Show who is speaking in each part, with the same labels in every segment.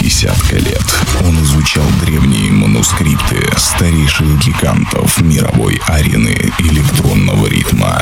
Speaker 1: десятка лет. Он изучал древние манускрипты старейших гигантов мировой арены электронного ритма.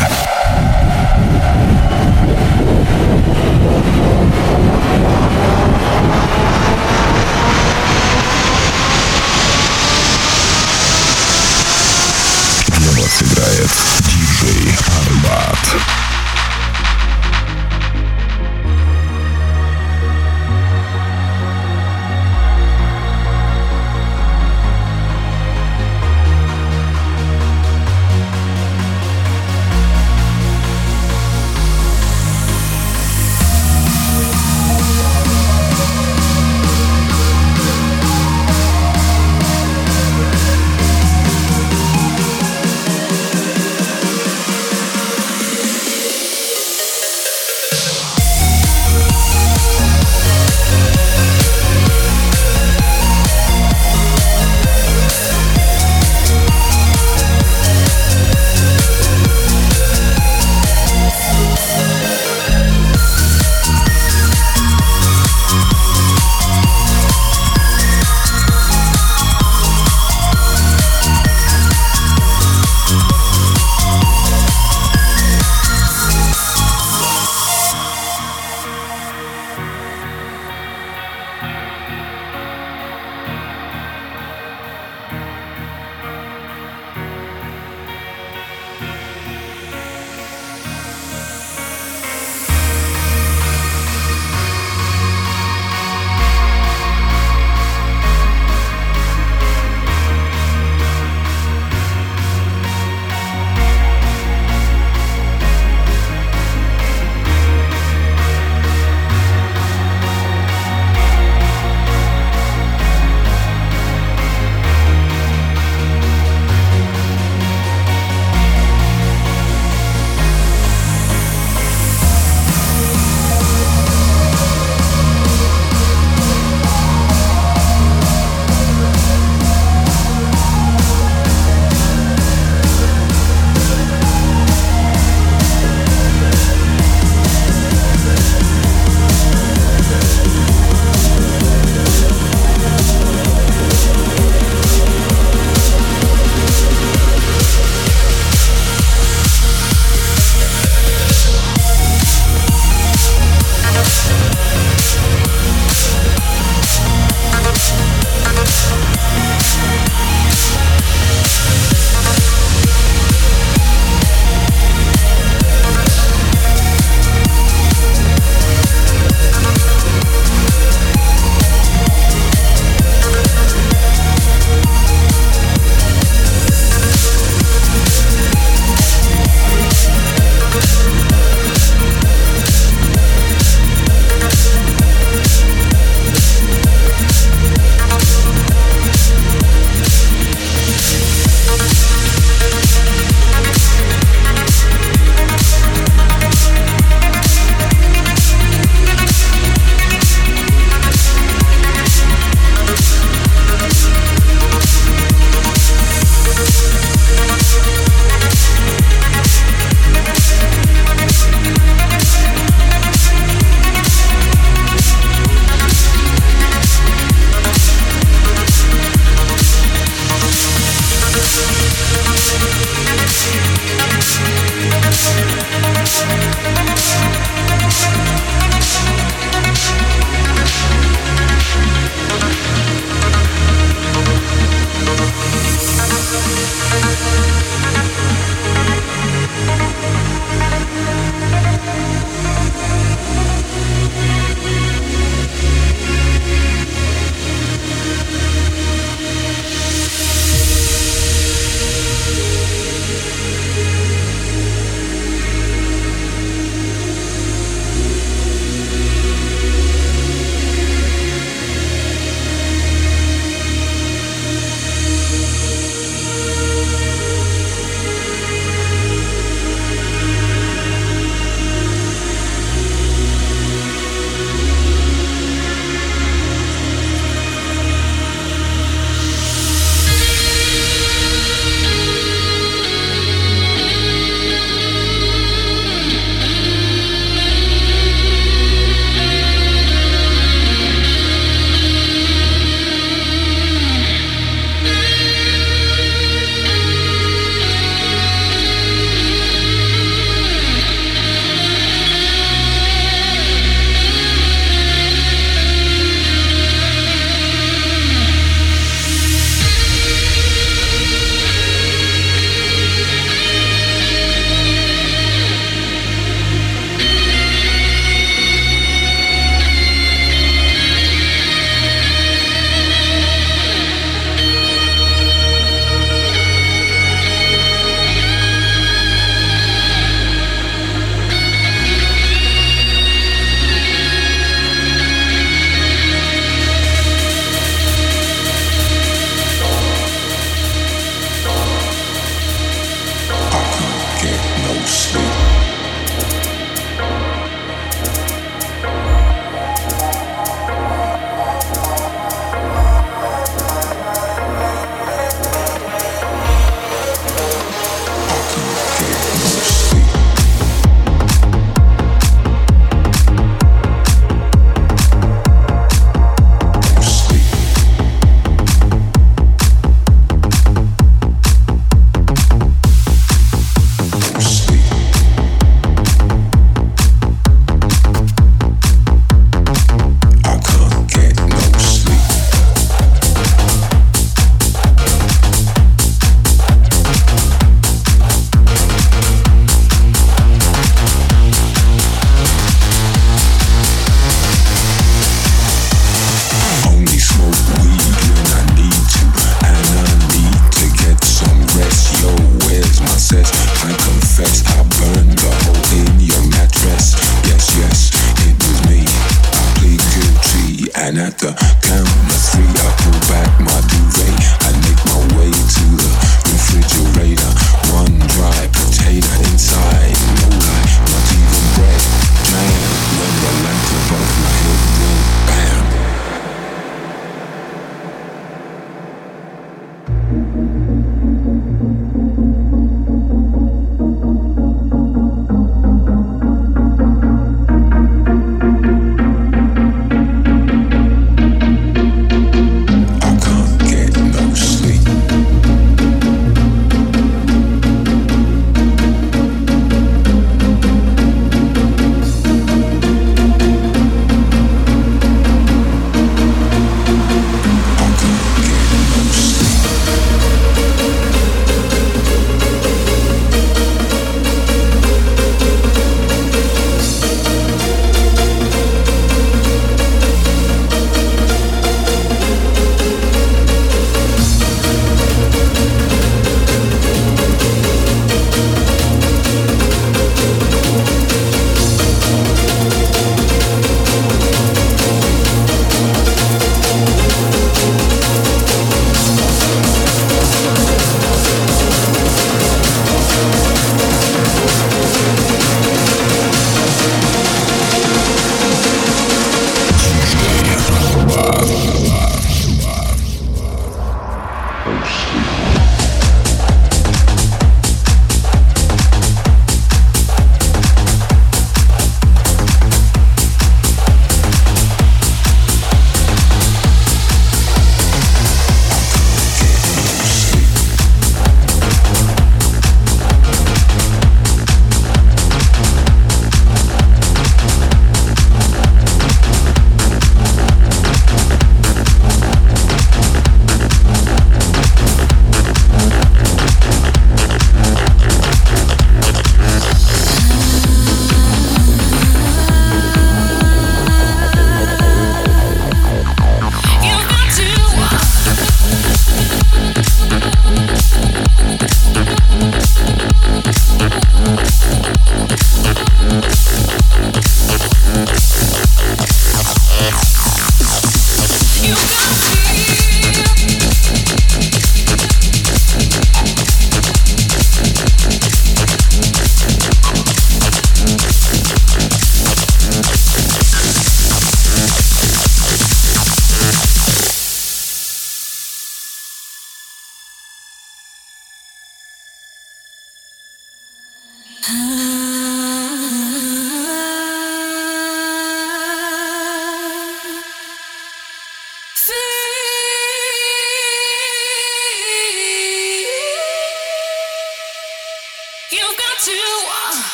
Speaker 2: Me.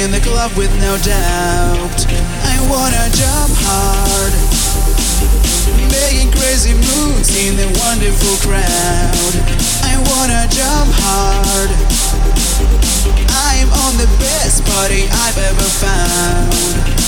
Speaker 3: in the club with no doubt. I wanna jump hard. Making crazy moves in the wonderful crowd. I wanna jump hard. I'm on the best party I've ever found.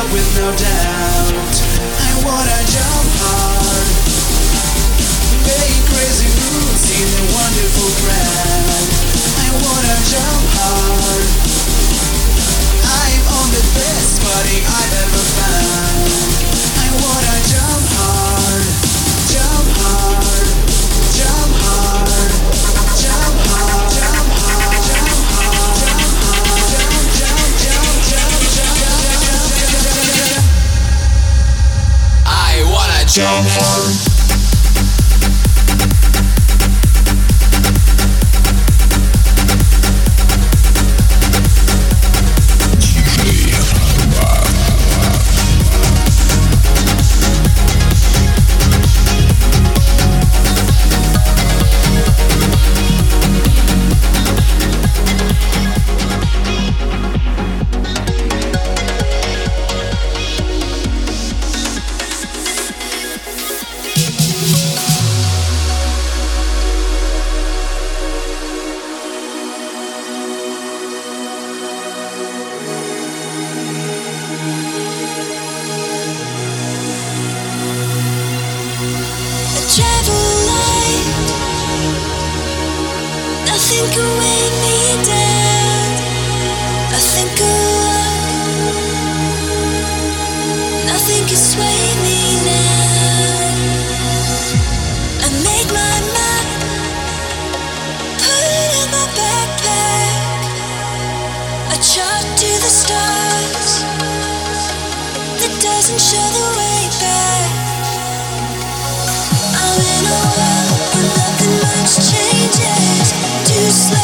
Speaker 3: up with no doubt. I wanna jump hard, make crazy moves in a wonderful crowd. I wanna jump hard. I'm on the best body I've ever found. I wanna jump hard, jump hard, jump hard, jump hard, jump hard.
Speaker 4: Jump on!
Speaker 5: much changes to slow.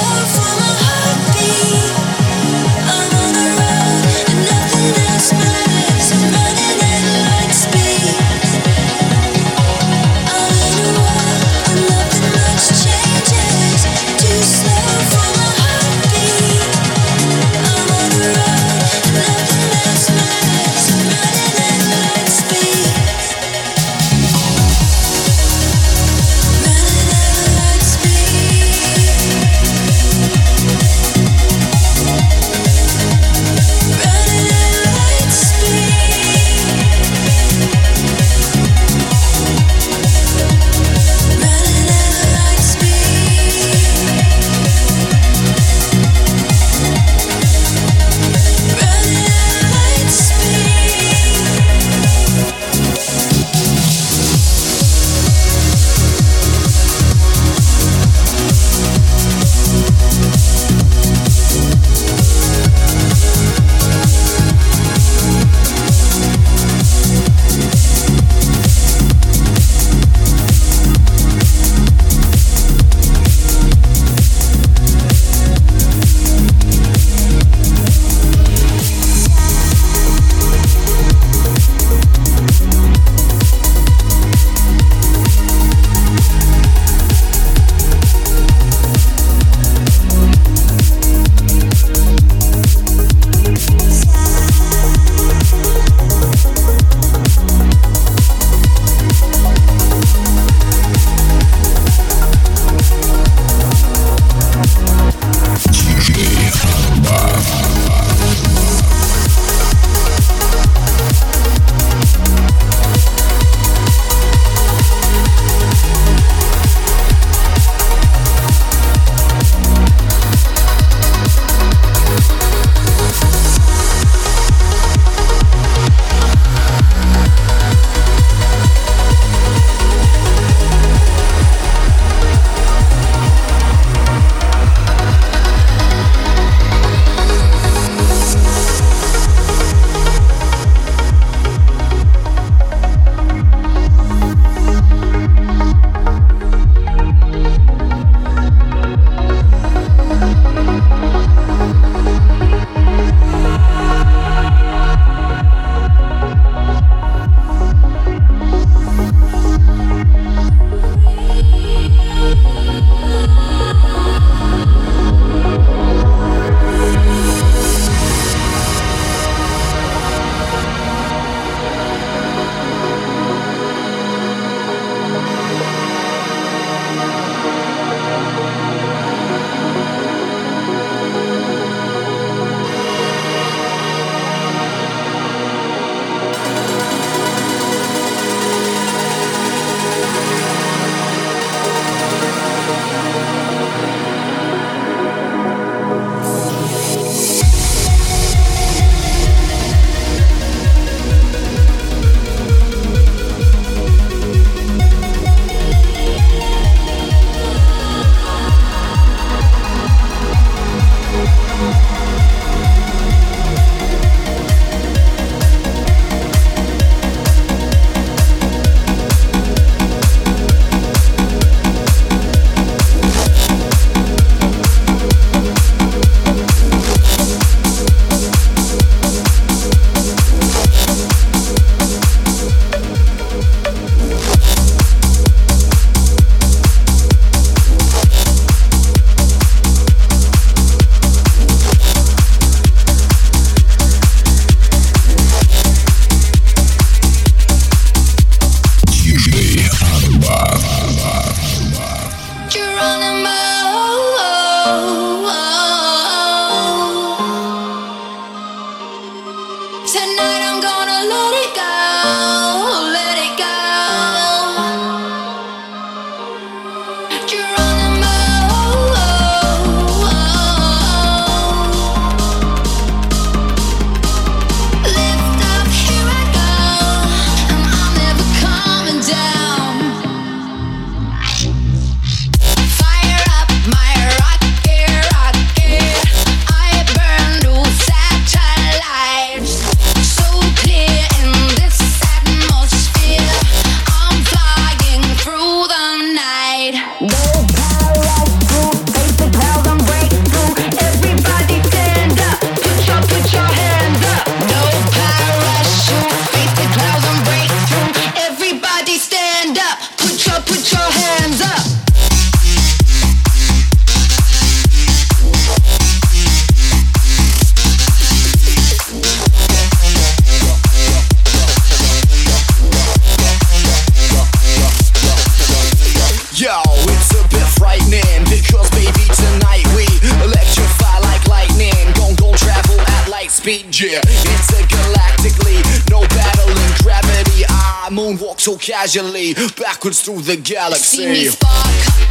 Speaker 6: speed, yeah. Intergalactically, no battling gravity. Ah, I moonwalk so casually, backwards through the galaxy. See me
Speaker 2: spark.